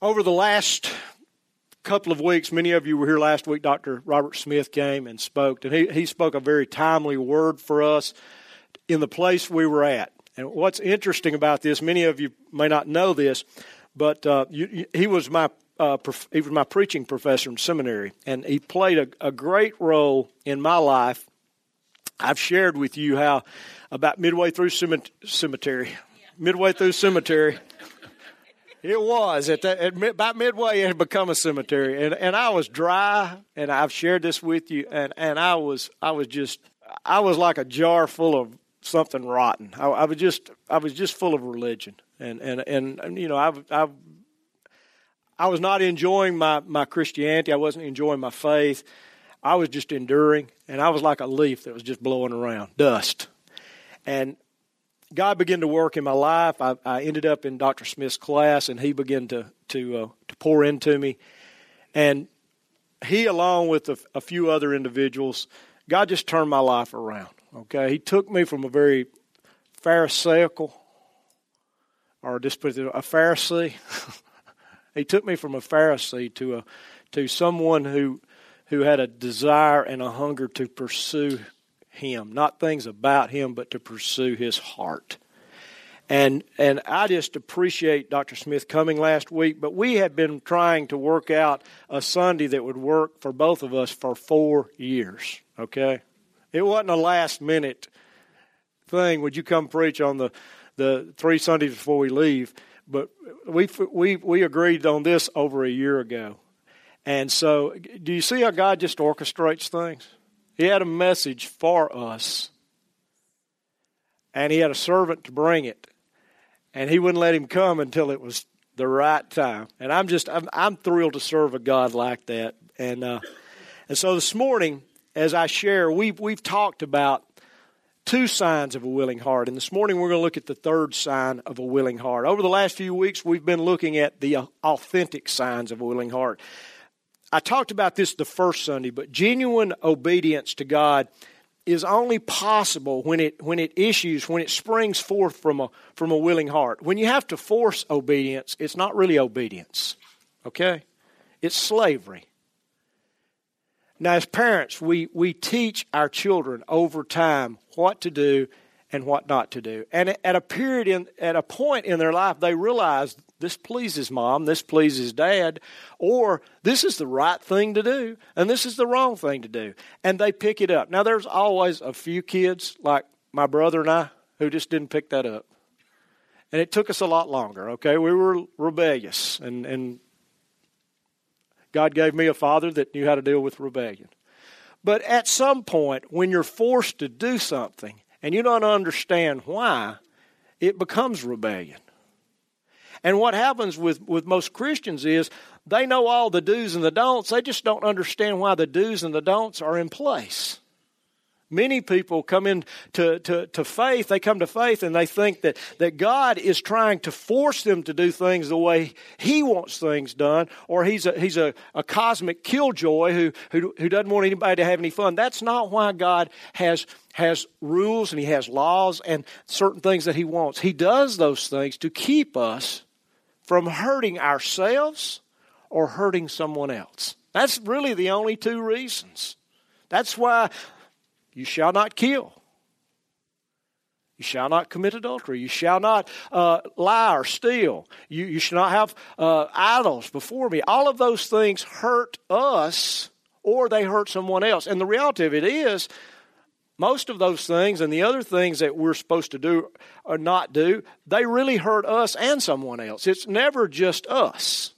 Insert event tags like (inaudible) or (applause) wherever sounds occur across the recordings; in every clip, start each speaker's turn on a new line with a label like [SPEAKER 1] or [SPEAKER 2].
[SPEAKER 1] Over the last couple of weeks, many of you were here last week. Dr. Robert Smith came and spoke, and he, he spoke a very timely word for us in the place we were at. And what's interesting about this, many of you may not know this, but uh, you, you, he was my uh, prof- he was my preaching professor in seminary, and he played a, a great role in my life. I've shared with you how about midway through cemetery, midway through cemetery. (laughs) It was at, at about midway. It had become a cemetery, and and I was dry, and I've shared this with you, and and I was I was just I was like a jar full of something rotten. I, I was just I was just full of religion, and and and, and you know I I I was not enjoying my my Christianity. I wasn't enjoying my faith. I was just enduring, and I was like a leaf that was just blowing around, dust. And God began to work in my life. I, I ended up in Dr. Smith's class, and he began to to uh, to pour into me. And he, along with a, a few other individuals, God just turned my life around. Okay, He took me from a very Pharisaical, or just put it, a Pharisee. (laughs) he took me from a Pharisee to a to someone who who had a desire and a hunger to pursue him, not things about him, but to pursue his heart. And and I just appreciate Dr. Smith coming last week, but we have been trying to work out a Sunday that would work for both of us for four years. Okay, it wasn't a last minute thing. Would you come preach on the the three Sundays before we leave? But we we we agreed on this over a year ago, and so do you see how God just orchestrates things? He had a message for us, and he had a servant to bring it, and he wouldn't let him come until it was the right time. And I'm just I'm, I'm thrilled to serve a God like that. And uh, and so this morning, as I share, we've we've talked about two signs of a willing heart. And this morning we're going to look at the third sign of a willing heart. Over the last few weeks, we've been looking at the authentic signs of a willing heart. I talked about this the first Sunday, but genuine obedience to God is only possible when it when it issues when it springs forth from a from a willing heart. When you have to force obedience, it's not really obedience. Okay? It's slavery. Now as parents, we we teach our children over time what to do and what not to do. And at a period in at a point in their life they realize this pleases mom, this pleases dad, or this is the right thing to do, and this is the wrong thing to do. And they pick it up. Now, there's always a few kids, like my brother and I, who just didn't pick that up. And it took us a lot longer, okay? We were rebellious, and, and God gave me a father that knew how to deal with rebellion. But at some point, when you're forced to do something and you don't understand why, it becomes rebellion. And what happens with, with most Christians is they know all the do's and the don'ts, they just don't understand why the do's and the don'ts are in place. Many people come into to, to faith, they come to faith and they think that, that God is trying to force them to do things the way He wants things done, or He's a, he's a, a cosmic killjoy who, who, who doesn't want anybody to have any fun. That's not why God has, has rules and He has laws and certain things that He wants. He does those things to keep us from hurting ourselves or hurting someone else. That's really the only two reasons. That's why you shall not kill. You shall not commit adultery. You shall not uh, lie or steal. You, you shall not have uh, idols before me. All of those things hurt us or they hurt someone else. And the reality of it is, most of those things and the other things that we're supposed to do or not do, they really hurt us and someone else. It's never just us.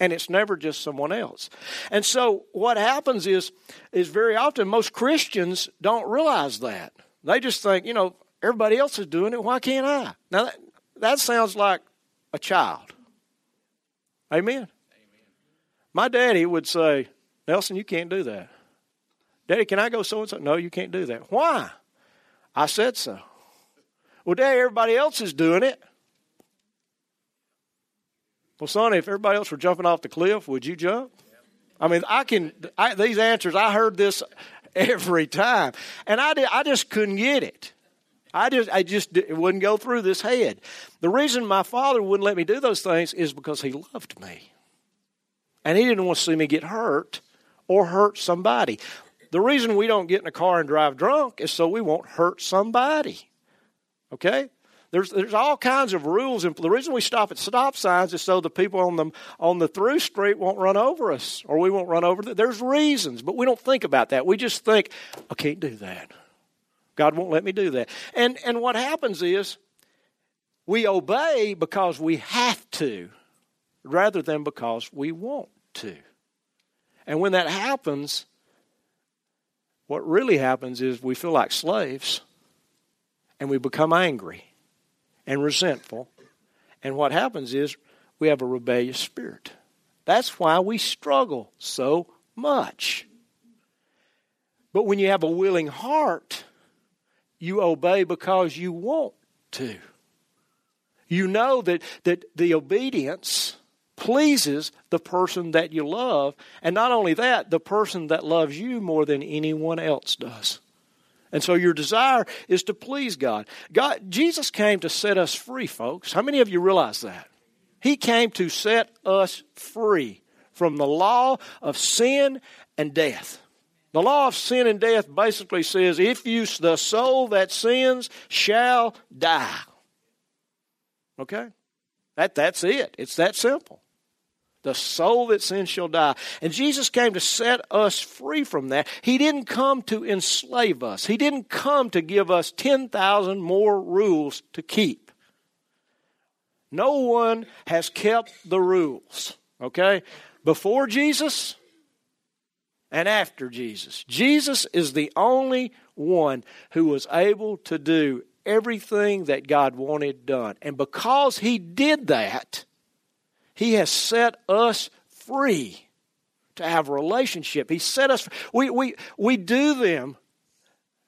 [SPEAKER 1] And it's never just someone else. And so what happens is is very often most Christians don't realize that. They just think, you know, everybody else is doing it, why can't I? Now that, that sounds like a child. Amen. Amen. My daddy would say, Nelson, you can't do that. Daddy, can I go so and so? No, you can't do that. Why? I said so. Well, Daddy, everybody else is doing it. Well, Sonny, if everybody else were jumping off the cliff, would you jump? I mean, I can, I, these answers, I heard this every time. And I, did, I just couldn't get it. I just, I just it wouldn't go through this head. The reason my father wouldn't let me do those things is because he loved me. And he didn't want to see me get hurt or hurt somebody. The reason we don't get in a car and drive drunk is so we won't hurt somebody. Okay? There's, there's all kinds of rules, and the reason we stop at stop signs is so the people on the on the through street won't run over us, or we won't run over them. There's reasons, but we don't think about that. We just think, I can't do that. God won't let me do that. And and what happens is we obey because we have to, rather than because we want to. And when that happens, what really happens is we feel like slaves and we become angry and resentful. And what happens is we have a rebellious spirit. That's why we struggle so much. But when you have a willing heart, you obey because you want to. You know that, that the obedience pleases the person that you love. And not only that, the person that loves you more than anyone else does. And so your desire is to please God. God Jesus came to set us free, folks. How many of you realize that? He came to set us free from the law of sin and death. The law of sin and death basically says if you the soul that sins shall die. Okay? That that's it. It's that simple. The soul that sins shall die. And Jesus came to set us free from that. He didn't come to enslave us, He didn't come to give us 10,000 more rules to keep. No one has kept the rules, okay? Before Jesus and after Jesus. Jesus is the only one who was able to do everything that God wanted done. And because He did that, he has set us free to have a relationship. He set us we we we do them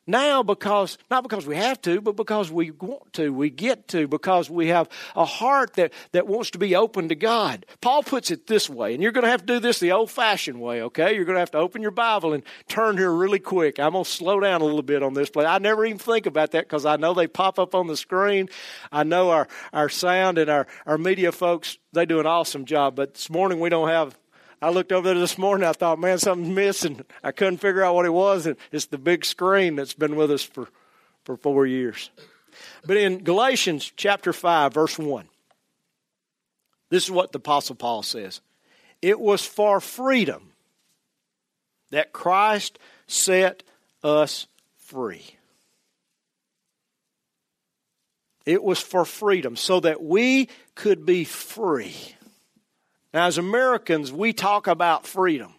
[SPEAKER 1] now because not because we have to but because we want to we get to because we have a heart that that wants to be open to god. Paul puts it this way and you're going to have to do this the old fashioned way okay? You're going to have to open your bible and turn here really quick. I'm going to slow down a little bit on this place i never even think about that because i know they pop up on the screen. I know our our sound and our our media folks they do an awesome job but this morning we don't have I looked over there this morning. I thought, man, something's missing. I couldn't figure out what it was. And it's the big screen that's been with us for, for four years. But in Galatians chapter 5, verse 1, this is what the Apostle Paul says It was for freedom that Christ set us free. It was for freedom, so that we could be free. Now, as Americans, we talk about freedom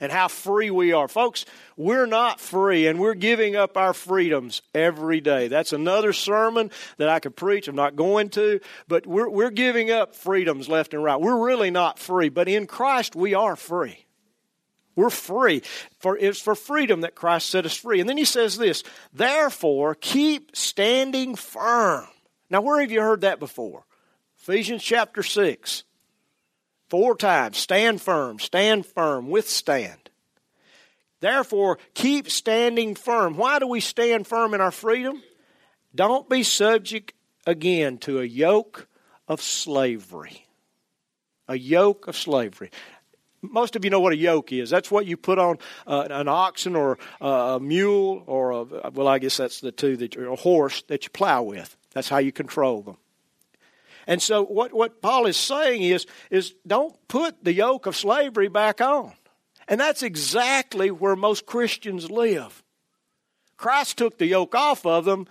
[SPEAKER 1] and how free we are. Folks, we're not free and we're giving up our freedoms every day. That's another sermon that I could preach. I'm not going to, but we're, we're giving up freedoms left and right. We're really not free, but in Christ we are free. We're free. For it's for freedom that Christ set us free. And then he says this, therefore keep standing firm. Now, where have you heard that before? Ephesians chapter 6. Four times. Stand firm, stand firm, withstand. Therefore, keep standing firm. Why do we stand firm in our freedom? Don't be subject again to a yoke of slavery. A yoke of slavery. Most of you know what a yoke is. That's what you put on uh, an oxen or a mule or a, well, I guess that's the two that a horse that you plow with. That's how you control them. And so what, what Paul is saying is, is don't put the yoke of slavery back on. And that's exactly where most Christians live. Christ took the yoke off of them.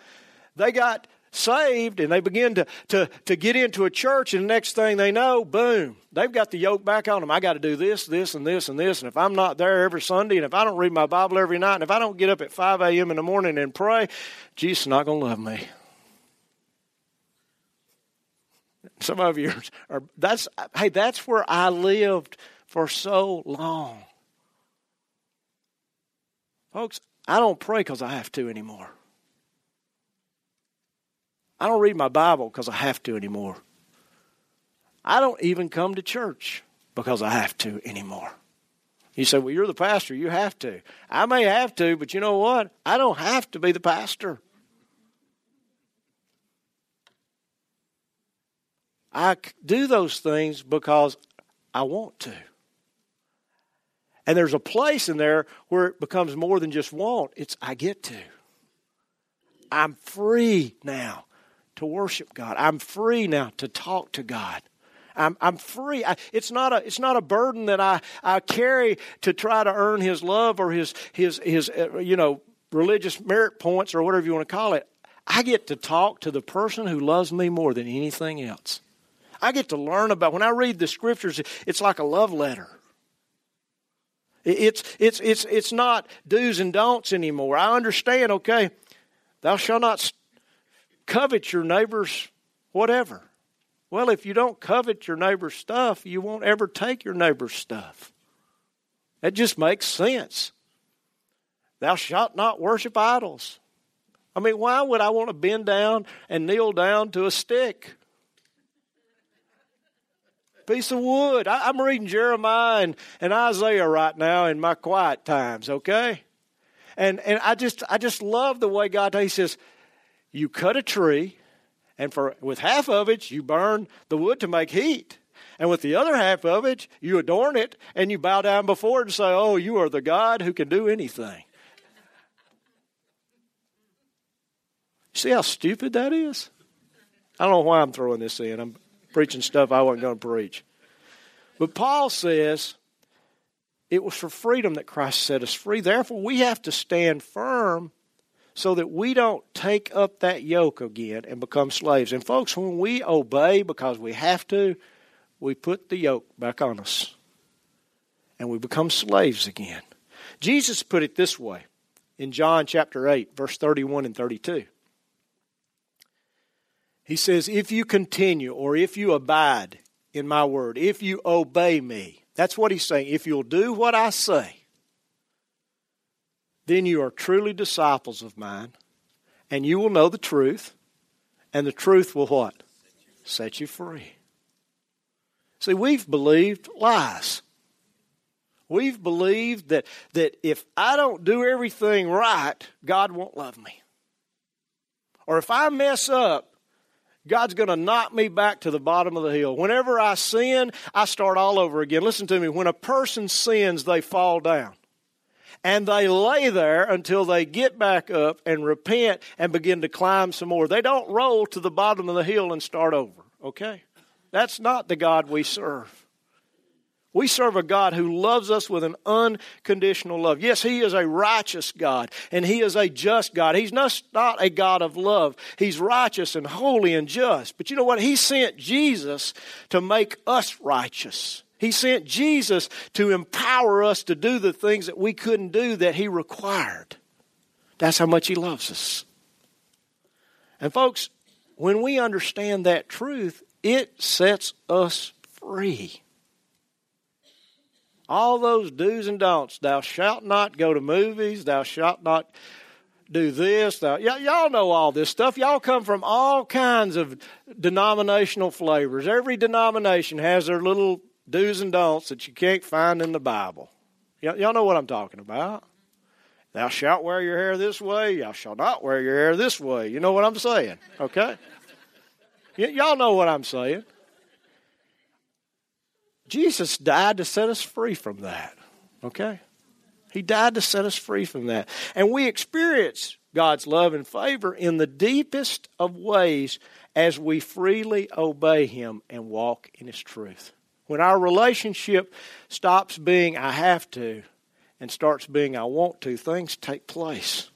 [SPEAKER 1] They got saved and they begin to, to, to get into a church, and the next thing they know, boom, they've got the yoke back on them. I got to do this, this, and this, and this. And if I'm not there every Sunday, and if I don't read my Bible every night, and if I don't get up at 5 a.m. in the morning and pray, Jesus is not going to love me. Some of you are, that's, hey, that's where I lived for so long. Folks, I don't pray because I have to anymore. I don't read my Bible because I have to anymore. I don't even come to church because I have to anymore. You say, well, you're the pastor. You have to. I may have to, but you know what? I don't have to be the pastor. I do those things because I want to. And there's a place in there where it becomes more than just want, it's I get to. I'm free now to worship God. I'm free now to talk to God. I'm, I'm free. I, it's, not a, it's not a burden that I, I carry to try to earn His love or His, his, his uh, you know, religious merit points or whatever you want to call it. I get to talk to the person who loves me more than anything else. I get to learn about, when I read the scriptures, it's like a love letter. It's, it's, it's, it's not do's and don'ts anymore. I understand, okay, thou shalt not covet your neighbor's whatever. Well, if you don't covet your neighbor's stuff, you won't ever take your neighbor's stuff. That just makes sense. Thou shalt not worship idols. I mean, why would I want to bend down and kneel down to a stick? Piece of wood. I, am reading Jeremiah and, and Isaiah right now in my quiet times, okay? And and I just I just love the way God he says, you cut a tree and for with half of it you burn the wood to make heat. And with the other half of it, you adorn it and you bow down before it and say, Oh, you are the God who can do anything. (laughs) See how stupid that is? I don't know why I'm throwing this in. I'm preaching stuff I wasn't going to preach. But Paul says it was for freedom that Christ set us free. Therefore, we have to stand firm so that we don't take up that yoke again and become slaves. And folks, when we obey because we have to, we put the yoke back on us and we become slaves again. Jesus put it this way in John chapter 8, verse 31 and 32. He says, If you continue or if you abide in my word, if you obey me, that's what he's saying. If you'll do what I say, then you are truly disciples of mine, and you will know the truth, and the truth will what? Set you free. See, we've believed lies. We've believed that, that if I don't do everything right, God won't love me. Or if I mess up, God's going to knock me back to the bottom of the hill. Whenever I sin, I start all over again. Listen to me. When a person sins, they fall down and they lay there until they get back up and repent and begin to climb some more. They don't roll to the bottom of the hill and start over, okay? That's not the God we serve. We serve a God who loves us with an unconditional love. Yes, He is a righteous God and He is a just God. He's not, not a God of love. He's righteous and holy and just. But you know what? He sent Jesus to make us righteous. He sent Jesus to empower us to do the things that we couldn't do that He required. That's how much He loves us. And, folks, when we understand that truth, it sets us free. All those do's and don'ts. Thou shalt not go to movies. Thou shalt not do this. Thou, y- y'all know all this stuff. Y'all come from all kinds of denominational flavors. Every denomination has their little do's and don'ts that you can't find in the Bible. Y- y'all know what I'm talking about. Thou shalt wear your hair this way. Thou shalt not wear your hair this way. You know what I'm saying, okay? y- y'all know what I'm saying. Jesus died to set us free from that, okay? He died to set us free from that. And we experience God's love and favor in the deepest of ways as we freely obey Him and walk in His truth. When our relationship stops being I have to and starts being I want to, things take place.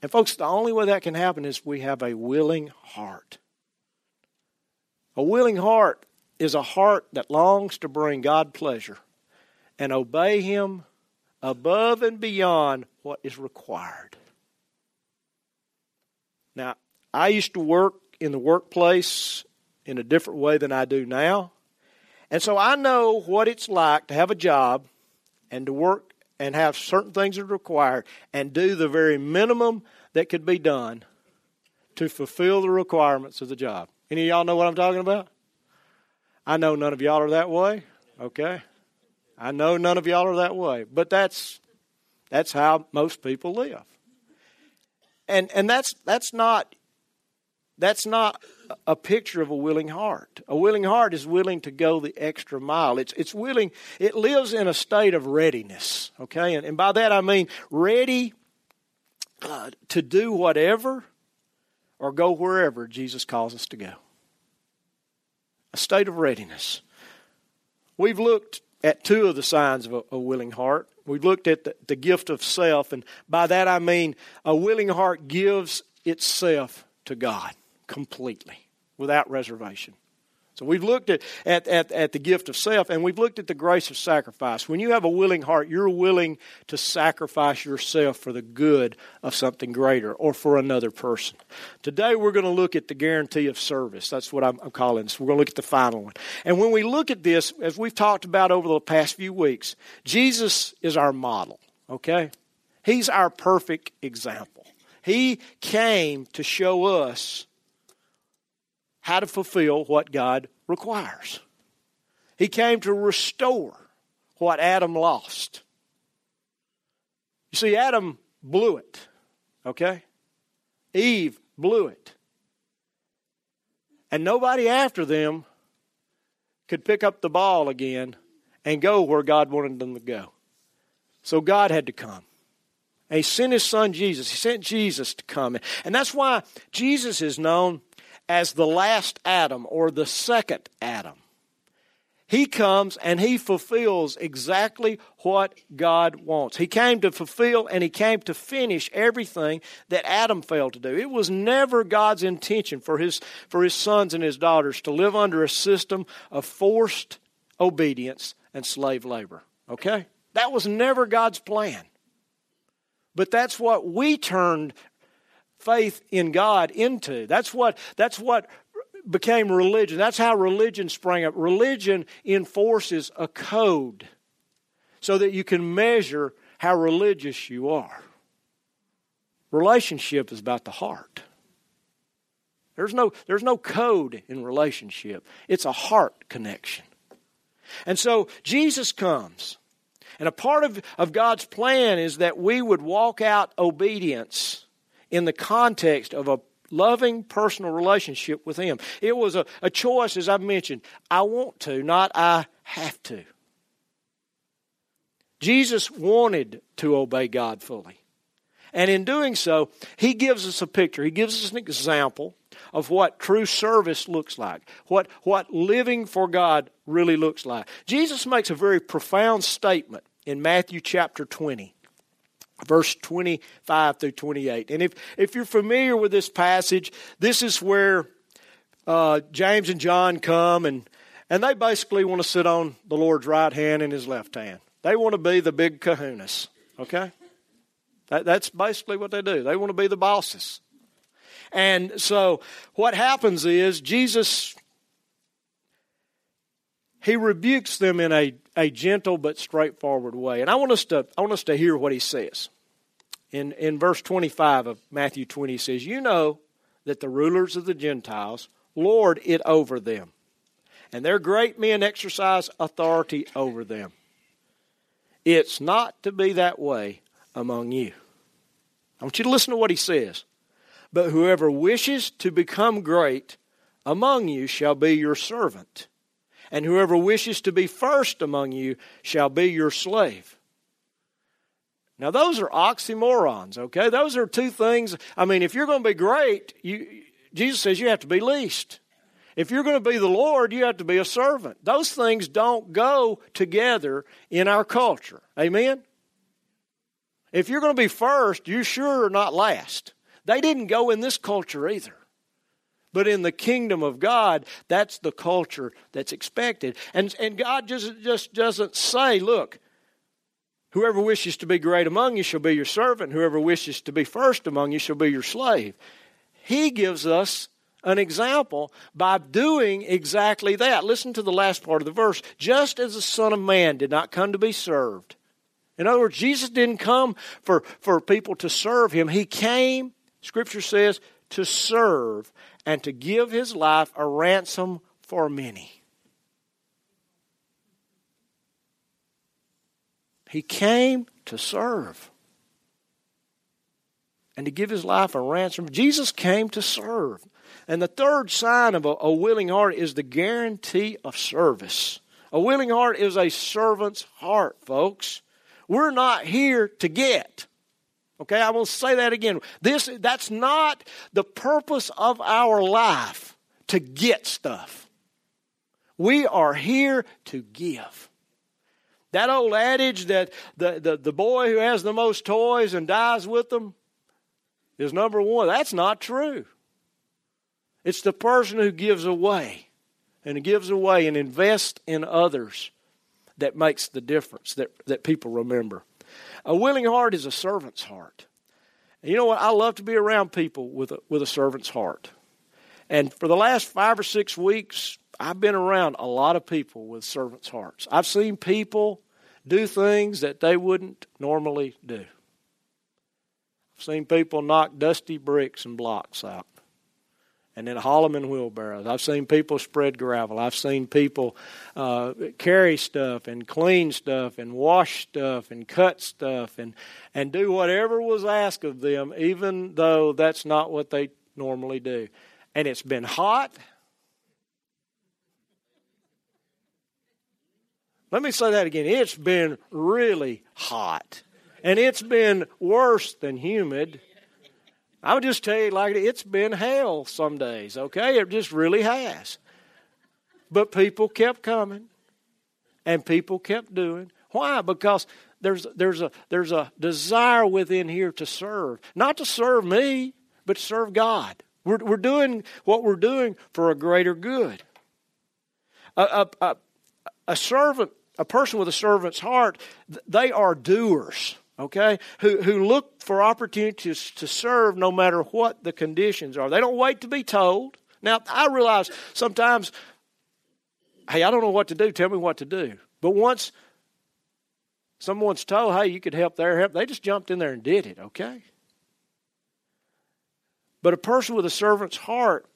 [SPEAKER 1] And, folks, the only way that can happen is we have a willing heart. A willing heart is a heart that longs to bring God pleasure and obey Him above and beyond what is required. Now, I used to work in the workplace in a different way than I do now. And so I know what it's like to have a job and to work and have certain things that are required and do the very minimum that could be done to fulfill the requirements of the job. Any of y'all know what I'm talking about? I know none of y'all are that way, okay? I know none of y'all are that way, but that's that's how most people live. And and that's that's not that's not a picture of a willing heart. A willing heart is willing to go the extra mile. It's, it's willing, it lives in a state of readiness, okay? And, and by that I mean ready uh, to do whatever or go wherever Jesus calls us to go. A state of readiness. We've looked at two of the signs of a, a willing heart. We've looked at the, the gift of self, and by that I mean a willing heart gives itself to God completely, without reservation. So we've looked at, at, at, at, the gift of self and we've looked at the grace of sacrifice. When you have a willing heart, you're willing to sacrifice yourself for the good of something greater or for another person. Today we're going to look at the guarantee of service. That's what I'm, I'm calling this. We're going to look at the final one. And when we look at this, as we've talked about over the past few weeks, Jesus is our model, okay? He's our perfect example. He came to show us how to fulfill what God requires. He came to restore what Adam lost. You see, Adam blew it, okay? Eve blew it. And nobody after them could pick up the ball again and go where God wanted them to go. So God had to come. And he sent his son Jesus. He sent Jesus to come. And that's why Jesus is known as the last Adam or the second Adam. He comes and he fulfills exactly what God wants. He came to fulfill and he came to finish everything that Adam failed to do. It was never God's intention for his, for his sons and his daughters to live under a system of forced obedience and slave labor. Okay? That was never God's plan. But that's what we turned faith in God into. That's what, that's what became religion. That's how religion sprang up. Religion enforces a code so that you can measure how religious you are. Relationship is about the heart. There's no, there's no code in relationship, it's a heart connection. And so Jesus comes. And a part of, of God's plan is that we would walk out obedience in the context of a loving personal relationship with Him. It was a, a choice, as I've mentioned. I want to, not I have to. Jesus wanted to obey God fully. And in doing so, he gives us a picture, he gives us an example of what true service looks like, what, what living for God really looks like. Jesus makes a very profound statement in Matthew chapter 20 verse 25 through 28. And if, if you're familiar with this passage, this is where uh, James and John come and, and they basically want to sit on the Lord's right hand and his left hand. They want to be the big kahunas, okay? That, that's basically what they do. They want to be the bosses. And so what happens is Jesus he rebukes them in a, a gentle but straightforward way. And I want us to I want us to hear what he says. In in verse 25 of Matthew 20 he says, "You know that the rulers of the Gentiles lord it over them, and their great men exercise authority over them. It's not to be that way among you." I want you to listen to what he says. But whoever wishes to become great among you shall be your servant and whoever wishes to be first among you shall be your slave. Now, those are oxymorons, okay? Those are two things. I mean, if you're going to be great, you, Jesus says you have to be least. If you're going to be the Lord, you have to be a servant. Those things don't go together in our culture. Amen? If you're going to be first, you sure are not last. They didn't go in this culture either. But in the kingdom of God, that's the culture that's expected. And, and God just, just doesn't say, look, whoever wishes to be great among you shall be your servant, whoever wishes to be first among you shall be your slave. He gives us an example by doing exactly that. Listen to the last part of the verse. Just as the Son of Man did not come to be served. In other words, Jesus didn't come for, for people to serve him. He came, Scripture says, to serve and to give his life a ransom for many. He came to serve and to give his life a ransom. Jesus came to serve. And the third sign of a, a willing heart is the guarantee of service. A willing heart is a servant's heart, folks. We're not here to get. Okay, I will say that again. This that's not the purpose of our life to get stuff. We are here to give. That old adage that the, the, the boy who has the most toys and dies with them is number one. That's not true. It's the person who gives away and gives away and invests in others that makes the difference that, that people remember. A willing heart is a servant's heart. And you know what? I love to be around people with a, with a servant's heart. And for the last five or six weeks, I've been around a lot of people with servants' hearts. I've seen people do things that they wouldn't normally do. I've seen people knock dusty bricks and blocks out and then haul them in wheelbarrows. I've seen people spread gravel. I've seen people uh, carry stuff and clean stuff and wash stuff and cut stuff and, and do whatever was asked of them, even though that's not what they normally do. And it's been hot Let me say that again. It's been really hot. And it's been worse than humid. I would just tell you like it's been hell some days, okay? It just really has. But people kept coming and people kept doing. Why? Because there's there's a there's a desire within here to serve. Not to serve me, but to serve God. We're we're doing what we're doing for a greater good. A, a, a, a servant a person with a servant's heart, they are doers, okay, who, who look for opportunities to serve no matter what the conditions are. They don't wait to be told. Now, I realize sometimes, hey, I don't know what to do. Tell me what to do. But once someone's told, hey, you could help there, help, they just jumped in there and did it, okay? But a person with a servant's heart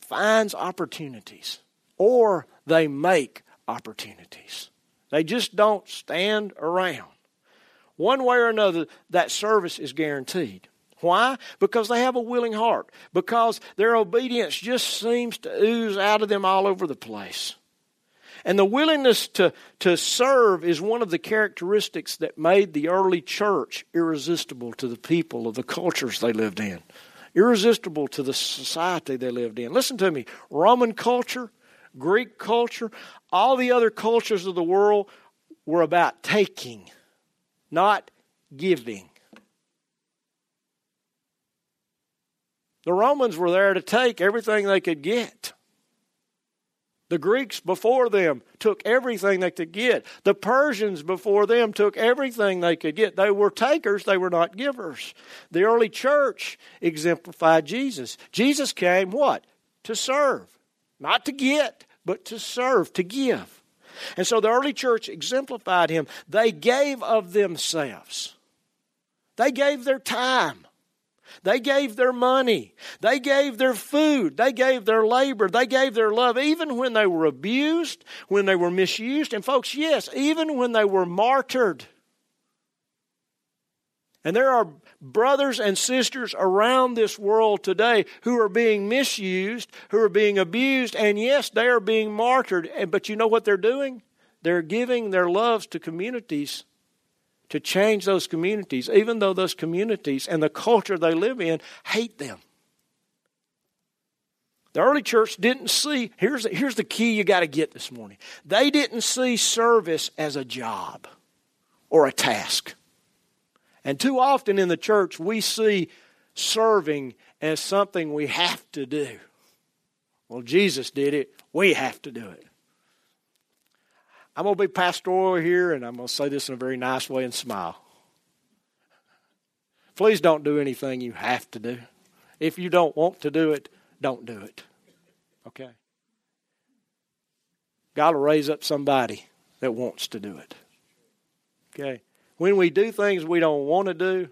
[SPEAKER 1] finds opportunities or they make opportunities. They just don't stand around. One way or another, that service is guaranteed. Why? Because they have a willing heart. Because their obedience just seems to ooze out of them all over the place. And the willingness to, to serve is one of the characteristics that made the early church irresistible to the people of the cultures they lived in, irresistible to the society they lived in. Listen to me Roman culture, Greek culture, all the other cultures of the world were about taking, not giving. The Romans were there to take everything they could get. The Greeks before them took everything they could get. The Persians before them took everything they could get. They were takers, they were not givers. The early church exemplified Jesus. Jesus came what? To serve, not to get, but to serve, to give. And so the early church exemplified him. They gave of themselves, they gave their time. They gave their money. They gave their food. They gave their labor. They gave their love, even when they were abused, when they were misused. And, folks, yes, even when they were martyred. And there are brothers and sisters around this world today who are being misused, who are being abused, and yes, they are being martyred. But you know what they're doing? They're giving their loves to communities to change those communities, even though those communities and the culture they live in hate them. The early church didn't see, here's the, here's the key you got to get this morning. They didn't see service as a job or a task. And too often in the church, we see serving as something we have to do. Well, Jesus did it. We have to do it. I'm going to be pastoral here, and I'm going to say this in a very nice way and smile. Please don't do anything you have to do. If you don't want to do it, don't do it. Okay? God will raise up somebody that wants to do it. Okay? When we do things we don't want to do,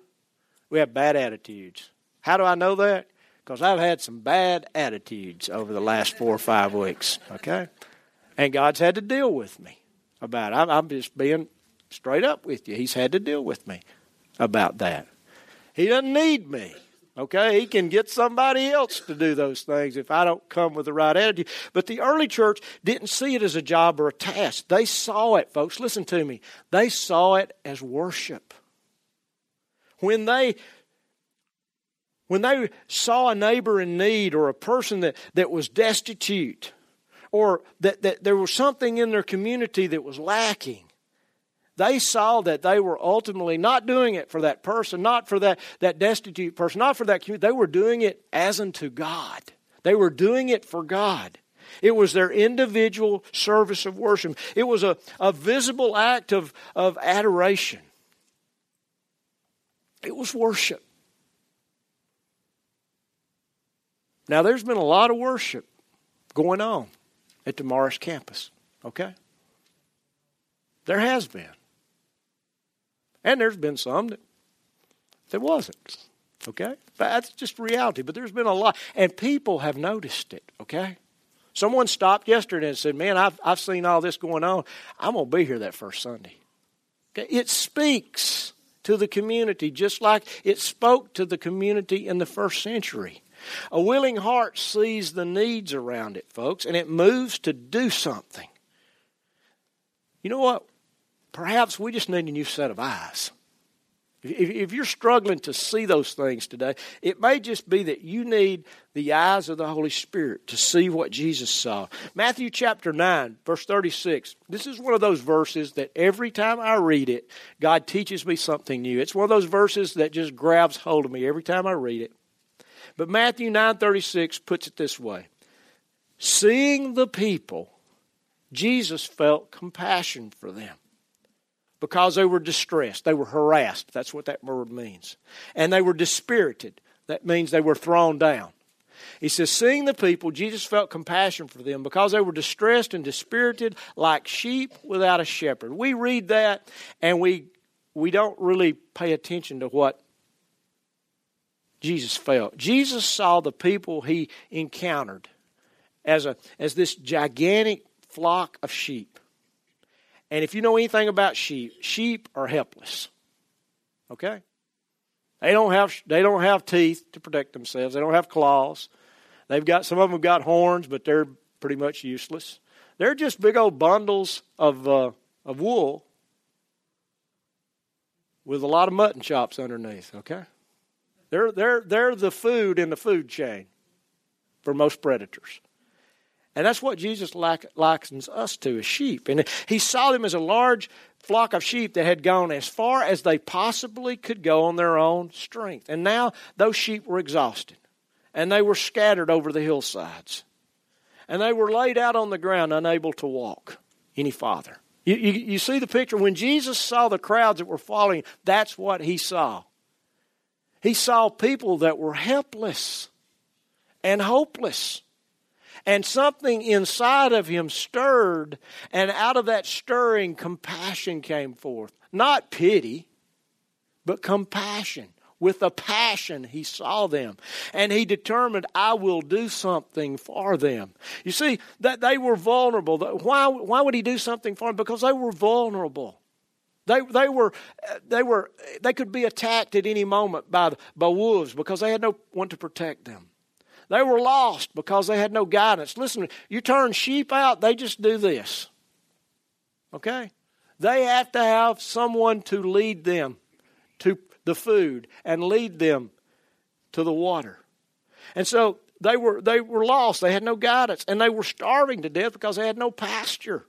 [SPEAKER 1] we have bad attitudes. How do I know that? Because I've had some bad attitudes over the last four or five weeks, okay? And God's had to deal with me about it. I'm just being straight up with you. He's had to deal with me about that. He doesn't need me. Okay, he can get somebody else to do those things if I don't come with the right attitude. But the early church didn't see it as a job or a task. They saw it, folks. Listen to me. They saw it as worship. When they when they saw a neighbor in need or a person that, that was destitute or that, that there was something in their community that was lacking, they saw that they were ultimately not doing it for that person, not for that, that destitute person, not for that community. They were doing it as unto God. They were doing it for God. It was their individual service of worship. It was a, a visible act of, of adoration. It was worship. Now, there's been a lot of worship going on at the Morris campus, okay? There has been. And there's been some that there wasn't. Okay? That's just reality. But there's been a lot. And people have noticed it. Okay? Someone stopped yesterday and said, Man, I've, I've seen all this going on. I'm going to be here that first Sunday. Okay? It speaks to the community just like it spoke to the community in the first century. A willing heart sees the needs around it, folks, and it moves to do something. You know what? Perhaps we just need a new set of eyes. If, you're struggling to see those things today, it may just be that you need the eyes of the Holy Spirit to see what Jesus saw. Matthew chapter 9, verse 36. This is one of those verses that every time I read it, God teaches me something new. It's one of those verses that just grabs hold of me every time I read it. But Matthew 9:36 puts it this way. Seeing the people, Jesus felt compassion for them because they were distressed. They were harassed. That's what that word means. And they were dispirited. That means they were thrown down. He says, Seeing the people, Jesus felt compassion for them because they were distressed and dispirited like sheep without a shepherd. We read that and we, we don't really pay attention to what Jesus felt. Jesus saw the people he encountered as, a, as this gigantic flock of sheep. And if you know anything about sheep, sheep are helpless. Okay? They don't have they don't have teeth to protect themselves. They don't have claws. They've got some of them have got horns, but they're pretty much useless. They're just big old bundles of uh, of wool with a lot of mutton chops underneath. Okay, they're they're they're the food in the food chain for most predators. And that's what Jesus likens us to as sheep. And he saw them as a large flock of sheep that had gone as far as they possibly could go on their own strength. And now those sheep were exhausted. And they were scattered over the hillsides. And they were laid out on the ground, unable to walk any farther. You, you, you see the picture? When Jesus saw the crowds that were following, that's what he saw. He saw people that were helpless and hopeless. And something inside of him stirred, and out of that stirring, compassion came forth. Not pity, but compassion. With a passion, he saw them. And he determined, I will do something for them. You see, that they were vulnerable. Why, why would he do something for them? Because they were vulnerable. They, they, were, they, were, they could be attacked at any moment by, by wolves because they had no one to protect them. They were lost because they had no guidance. Listen, you turn sheep out, they just do this. Okay? They have to have someone to lead them to the food and lead them to the water. And so they were they were lost. They had no guidance and they were starving to death because they had no pasture.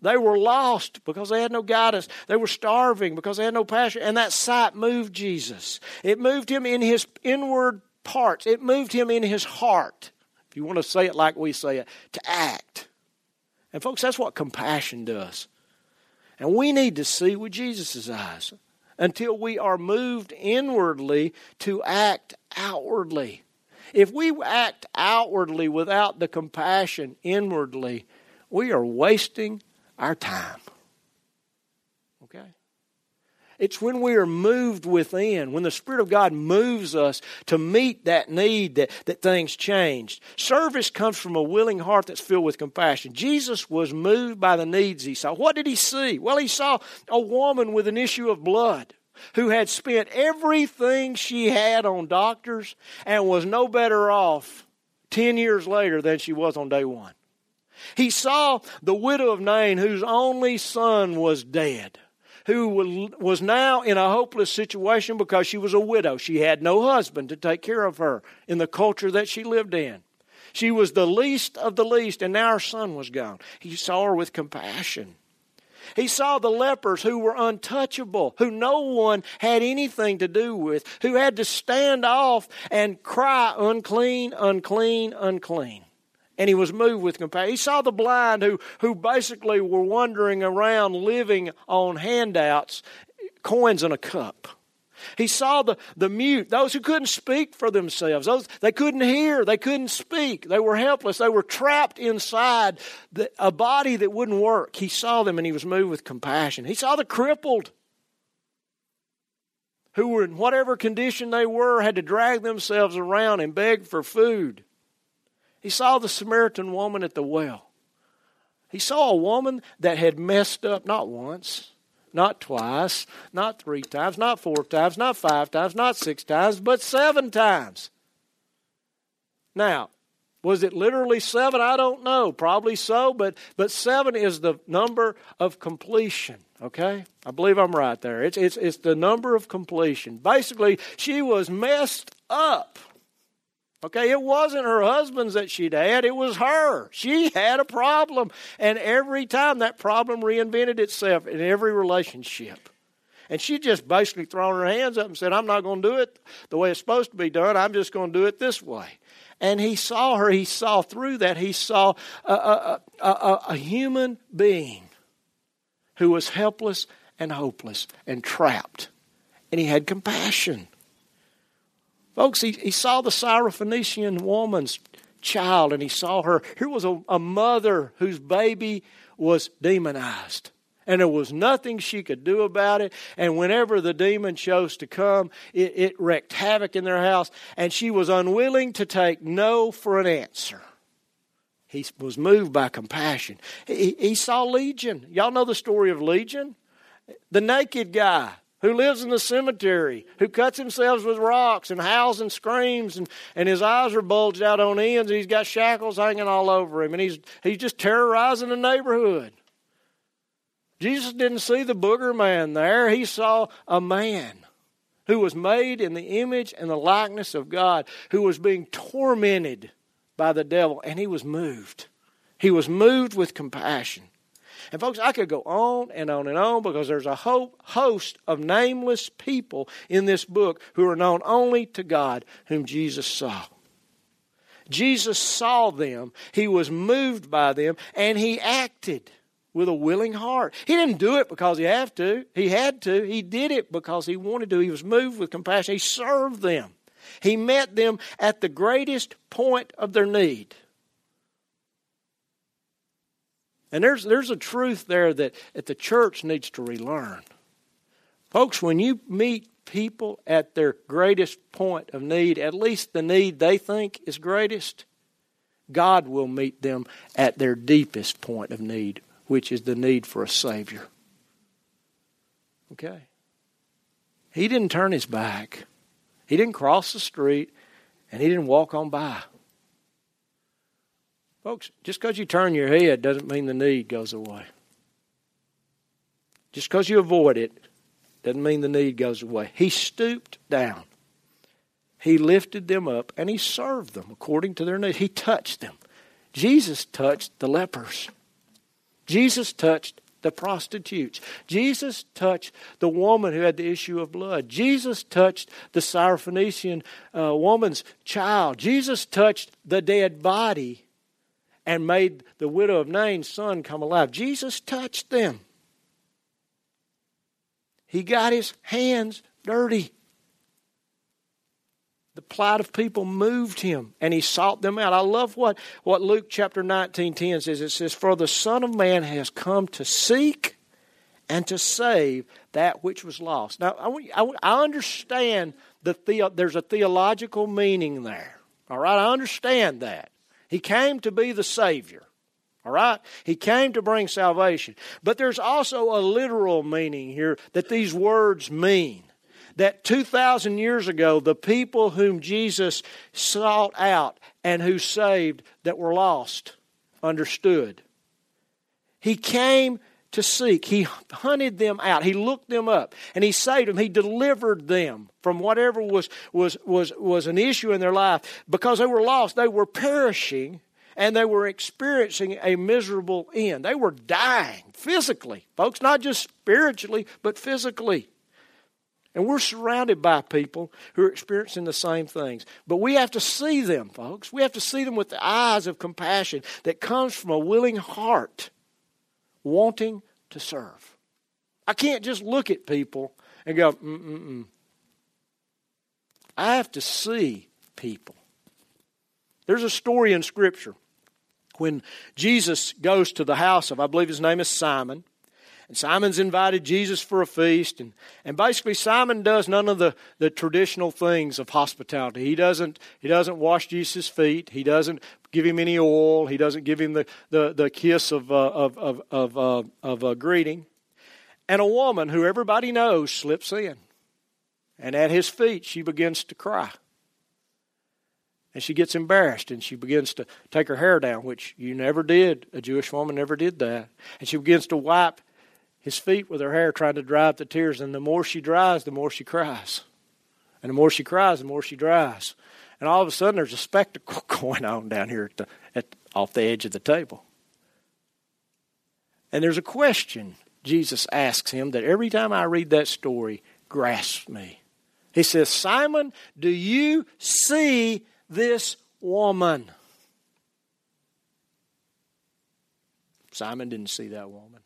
[SPEAKER 1] They were lost because they had no guidance. They were starving because they had no pasture. And that sight moved Jesus. It moved him in his inward parts. It moved him in his heart, if you want to say it like we say it, to act. And folks, that's what compassion does. And we need to see with Jesus' eyes until we are moved inwardly to act outwardly. If we act outwardly without the compassion inwardly, we are wasting our time. It's when we are moved within, when the Spirit of God moves us to meet that need that, that things change. Service comes from a willing heart that's filled with compassion. Jesus was moved by the needs he saw. What did he see? Well, he saw a woman with an issue of blood who had spent everything she had on doctors and was no better off 10 years later than she was on day one. He saw the widow of Nain whose only son was dead, who was now in a hopeless situation because she was a widow. She had no husband to take care of her in the culture that she lived in. She was the least of the least, and now her son was gone. He saw her with compassion. He saw the lepers who were untouchable, who no one had anything to do with, who had to stand off and cry, unclean, unclean, unclean. And he was moved with compassion. He saw the blind who, who basically were wandering around living on handouts, coins in a cup. He saw the, the mute, those who couldn't speak for themselves. Those, they couldn't hear, they couldn't speak, they were helpless, they were trapped inside the, a body that wouldn't work. He saw them and he was moved with compassion. He saw the crippled who were in whatever condition they were, had to drag themselves around and beg for food. He saw the Samaritan woman at the well. He saw a woman that had messed up not once, not twice, not three times, not four times, not five times, not six times, but seven times. Now, was it literally seven? I don't know. Probably so, but, but seven is the number of completion. Okay? I believe I'm right there. It's, it's, it's the number of completion. Basically, she was messed up. Okay, it wasn't her husband's that she'd had, it was her. She had a problem. And every time that problem reinvented itself in every relationship. And she just basically thrown her hands up and said, I'm not going to do it the way it's supposed to be done. I'm just going to do it this way. And he saw her, he saw through that, he saw a, a, a, a human being who was helpless and hopeless and trapped. And he had compassion. Folks, he, he saw the Syrophoenician woman's child and he saw her. Here was a, a mother whose baby was demonized. And there was nothing she could do about it. And whenever the demon chose to come, it, it wreaked havoc in their house. And she was unwilling to take no for an answer. He was moved by compassion. He, he saw Legion. Y'all know the story of Legion? The naked guy who lives in the cemetery, who cuts himself with rocks and howls and screams, and, and his eyes are bulged out on ends, and he's got shackles hanging all over him, and he's, he's just terrorizing the neighborhood. Jesus didn't see the booger man there, he saw a man who was made in the image and the likeness of God, who was being tormented by the devil, and he was moved. He was moved with compassion. And folks, I could go on and on and on because there's a whole host of nameless people in this book who are known only to God, whom Jesus saw. Jesus saw them, he was moved by them, and he acted with a willing heart. He didn't do it because he had to. He had to. He did it because he wanted to. He was moved with compassion. He served them. He met them at the greatest point of their need. And there's, there's a truth there that, that the church needs to relearn. Folks, when you meet people at their greatest point of need, at least the need they think is greatest, God will meet them at their deepest point of need, which is the need for a Savior. Okay? He didn't turn his back, he didn't cross the street, and he didn't walk on by. Folks, just because you turn your head doesn't mean the need goes away. Just because you avoid it doesn't mean the need goes away. He stooped down. He lifted them up and he served them according to their need. He touched them. Jesus touched the lepers. Jesus touched the prostitutes. Jesus touched the woman who had the issue of blood. Jesus touched the Syrophoenician uh, woman's child. Jesus touched the dead body and made the widow of Nain's son come alive. Jesus touched them. He got his hands dirty. The plight of people moved him and he sought them out. I love what, what Luke chapter 19 10 says. It says, For the Son of Man has come to seek and to save that which was lost. Now, I, I, I understand the, the, there's a theological meaning there. All right, I understand that. He came to be the Savior. All right? He came to bring salvation. But there's also a literal meaning here that these words mean. that 2,000 years ago, the people whom Jesus sought out and who saved that were lost understood. He came to seek. He hunted them out. He looked them up and he saved them. He delivered them from whatever was, was, was, was an issue in their life because they were lost. They were perishing and they were experiencing a miserable end. They were dying physically, folks, not just spiritually, but physically. And we're surrounded by people who are experiencing the same things. But we have to see them, folks. We have to see them with the eyes of compassion that comes from a willing heart wanting to serve. I can't just look at people and go, mm-mm-mm. I have to see people. There's a story in Scripture when Jesus goes to the house of, I believe his name is Simon, and Simon's invited Jesus for a feast. And, and basically, Simon does none of the, the traditional things of hospitality. He doesn't, he doesn't wash Jesus' feet. He doesn't give him any oil. He doesn't give him the, the, the kiss of, uh, of, of, of, uh, of uh, greeting. And a woman who everybody knows slips in. And at his feet, she begins to cry. And she gets embarrassed and she begins to take her hair down, which you never did. A Jewish woman never did that. And she begins to wipe his feet with her hair, trying to up the tears. And the more she dries, the more she cries. And the more she cries, the more she dries. And all of a sudden, there's a spectacle (laughs) going on down here at the, at, off the edge of the table. And there's a question Jesus asks him that every time I read that story grasps me. He says, Simon, do you see this woman? Simon didn't see that woman.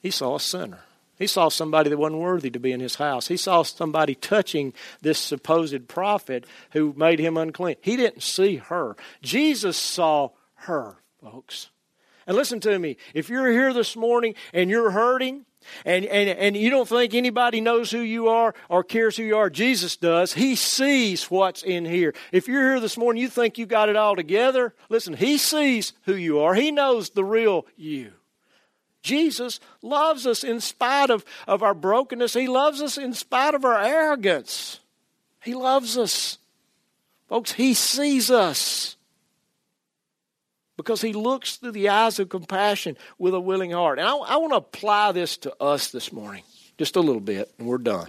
[SPEAKER 1] He saw a sinner. He saw somebody that wasn't worthy to be in his house. He saw somebody touching this supposed prophet who made him unclean. He didn't see her. Jesus saw her, folks. And listen to me. If you're here this morning and you're hurting, and, and, and you don't think anybody knows who you are or cares who you are, Jesus does. He sees what's in here. If you're here this morning, you think you got it all together, listen, He sees who you are. He knows the real you. Jesus loves us in spite of, of our brokenness. He loves us in spite of our arrogance. He loves us. Folks, He sees us because He looks through the eyes of compassion with a willing heart. And I, I want to apply this to us this morning, just a little bit, and we're done.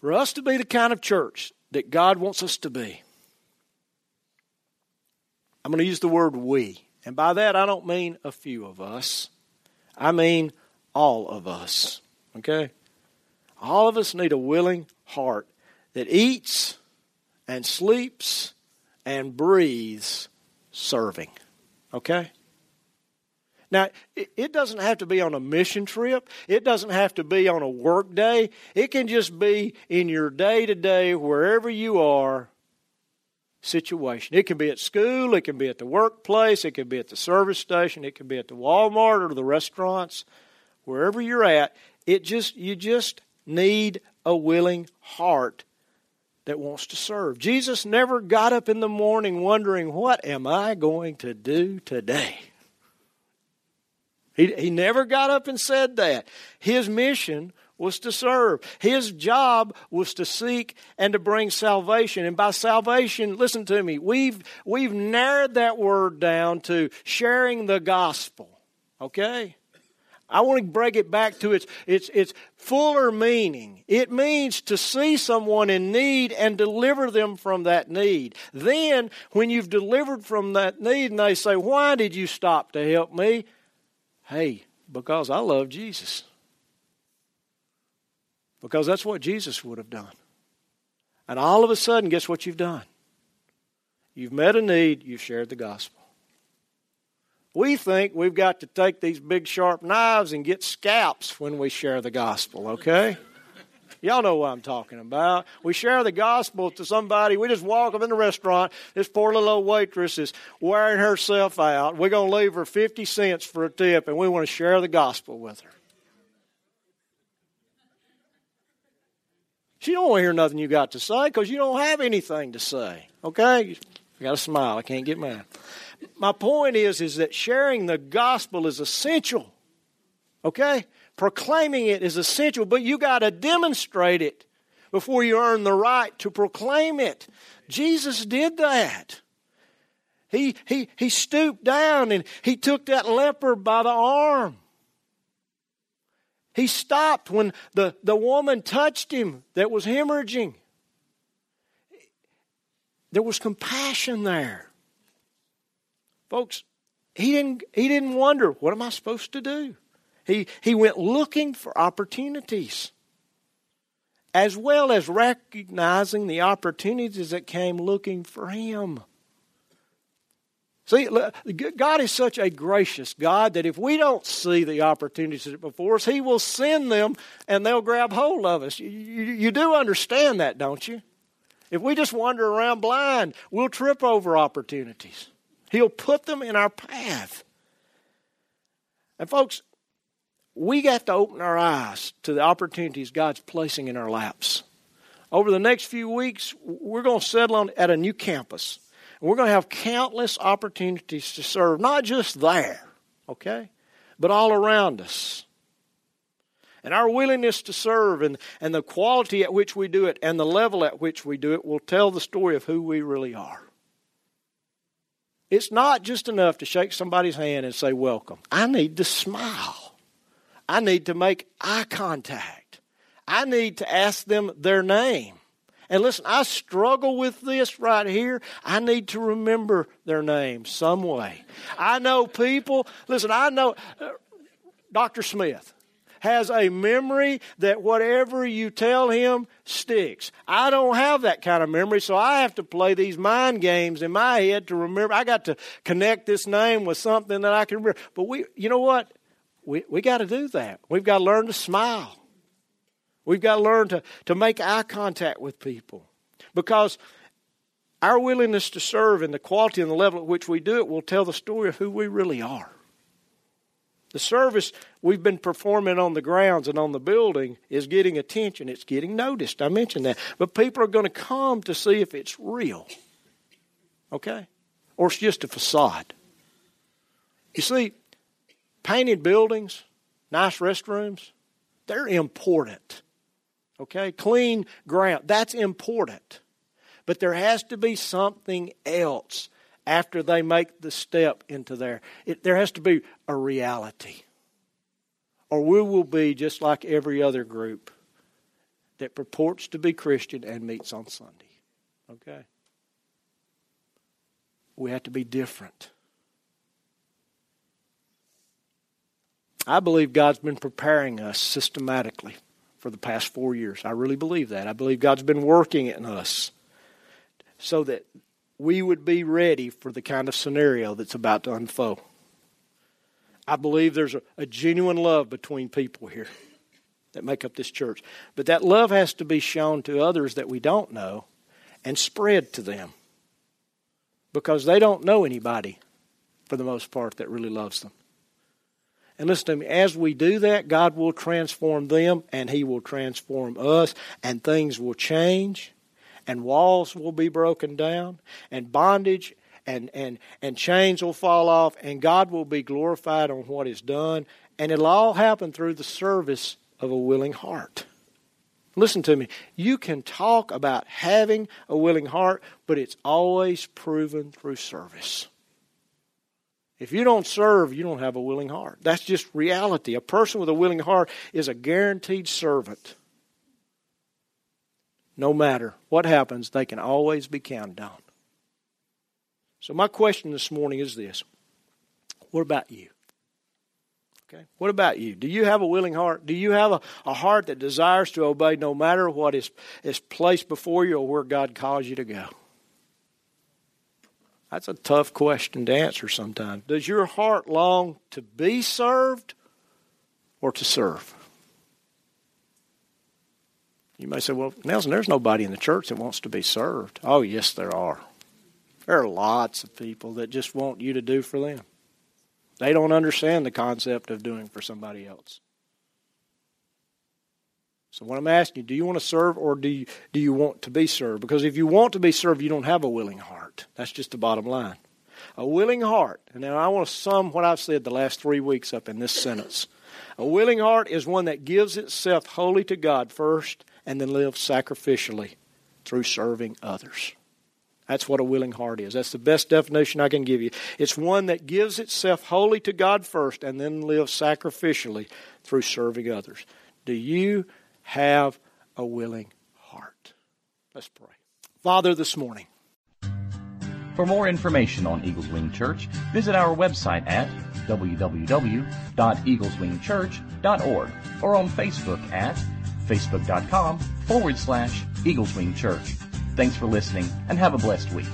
[SPEAKER 1] For us to be the kind of church that God wants us to be, I'm going to use the word we. And by that, I don't mean a few of us, I mean all of us. Okay? All of us need a willing heart that eats and sleeps and breathes serving. Okay? Now, it doesn't have to be on a mission trip. It doesn't have to be on a work day. It can just be in your day to day, wherever you are, situation. It can be at school, it can be at the workplace, it can be at the service station, it can be at the Walmart or the restaurants, wherever you're at. It just you just need a willing heart that wants to serve. Jesus never got up in the morning wondering, what am I going to do today? He, he never got up and said that. His mission was to serve. His job was to seek and to bring salvation. And by salvation, listen to me, we've, we've narrowed that word down to sharing the gospel. Okay? I want to break it back to its, its, its fuller meaning. It means to see someone in need and deliver them from that need. Then, when you've delivered from that need and they say, Why did you stop to help me? Hey, because I love Jesus because that's what Jesus would have done. And all of a sudden, guess what you've done? You've met a need, you've shared the gospel. We think we've got to take these big sharp knives and get scalps when we share the gospel, okay? Y'all know what I'm talking about. We share the gospel to somebody. We just walk up in the restaurant. This poor little old waitress is wearing herself out. We're going to leave her 50 cents for a tip, and we want to share the gospel with her. She don't want to hear nothing you got to say because you don't have anything to say. Okay? You got to smile. I can't get mad. My point is, is that sharing the gospel is essential. Okay? Proclaiming it is essential, but you got to demonstrate it before you earn the right to proclaim it. Jesus did that. He, he, he stooped down and he took that leper by the arm. He stopped when the, the woman touched him that was hemorrhaging. There was compassion there. Folks, he didn't, he didn't wonder, what am I supposed to do? He, he went looking for opportunities, as well as recognizing the opportunities that came looking for him. See, God is such a gracious God that if we don't see the opportunities before us, He will send them and they'll grab hold of us. You, you, you do understand that, don't you? If we just wander around blind, we'll trip over opportunities. He'll put them in our path. And, folks, we got to open our eyes to the opportunities God's placing in our laps. Over the next few weeks, we're going to settle on at a new campus. We're going to have countless opportunities to serve, not just there, okay, but all around us. And our willingness to serve and, and the quality at which we do it and the level at which we do it will tell the story of who we really are. It's not just enough to shake somebody's hand and say, Welcome. I need to smile. I need to make eye contact. I need to ask them their name. And listen, I struggle with this right here. I need to remember their name some way. I know people, listen, I know uh, Dr. Smith has a memory that whatever you tell him sticks. I don't have that kind of memory, so I have to play these mind games in my head to remember. I got to connect this name with something that I can remember. But we, you know what? We, we got to do that. We've got to learn to smile. We've got to learn to, to make eye contact with people because our willingness to serve and the quality and the level at which we do it will tell the story of who we really are. The service we've been performing on the grounds and on the building is getting attention. It's getting noticed. I mentioned that. But people are going to come to see if it's real. Okay? Or it's just a facade. You see, painted buildings, nice restrooms, they're important. Okay? Clean ground. That's important. But there has to be something else after they make the step into there. It, there has to be a reality. Or we will be just like every other group that purports to be Christian and meets on Sunday. Okay? We have to be different. I believe God's been preparing us systematically for the past four years. I really believe that. I believe God's been working in us so that we would be ready for the kind of scenario that's about to unfold. I believe there's a, a, genuine love between people here that make up this church. But that love has to be shown to others that we don't know and spread to them because they don't know anybody, for the most part, that really loves them. And listen to me, as we do that, God will transform them and He will transform us, and things will change, and walls will be broken down, and bondage and, and, and chains will fall off, and God will be glorified on what is done, and it'll all happen through the service of a willing heart. Listen to me. You can talk about having a willing heart, but it's always proven through service. If you don't serve, you don't have a willing heart. That's just reality. A person with a willing heart is a guaranteed servant. No matter what happens, they can always be counted on. So, my question this morning is this What about you? Okay. What about you? Do you have a willing heart? Do you have a, a heart that desires to obey no matter what is, is placed before you or where God calls you to go? That's a tough question to answer sometimes. Does your heart long to be served or to serve? You may say, well, Nelson, there's nobody in the church that wants to be served. Oh, yes, there are. There are lots of people that just want you to do for them. They don't understand the concept of doing for somebody else. So what I'm asking you, do you want to serve or do you, do you want to be served? Because if you want to be served, you don't have a willing heart. That's just the bottom line. A willing heart. And now I want to sum what I've said the last three weeks up in this sentence. A willing heart is one that gives itself wholly to God first and then lives sacrificially through serving others. That's what a willing heart is. That's the best definition I can give you. It's one that gives itself wholly to God first and then lives sacrificially through serving others. Do you have a willing heart? Let's pray. Father, this morning,
[SPEAKER 2] for more information on Eagles Wing Church, visit our website at www.eagleswingchurch.org or on Facebook at facebook.com forward slash Eagles Wing Church. Thanks for listening and have a blessed week.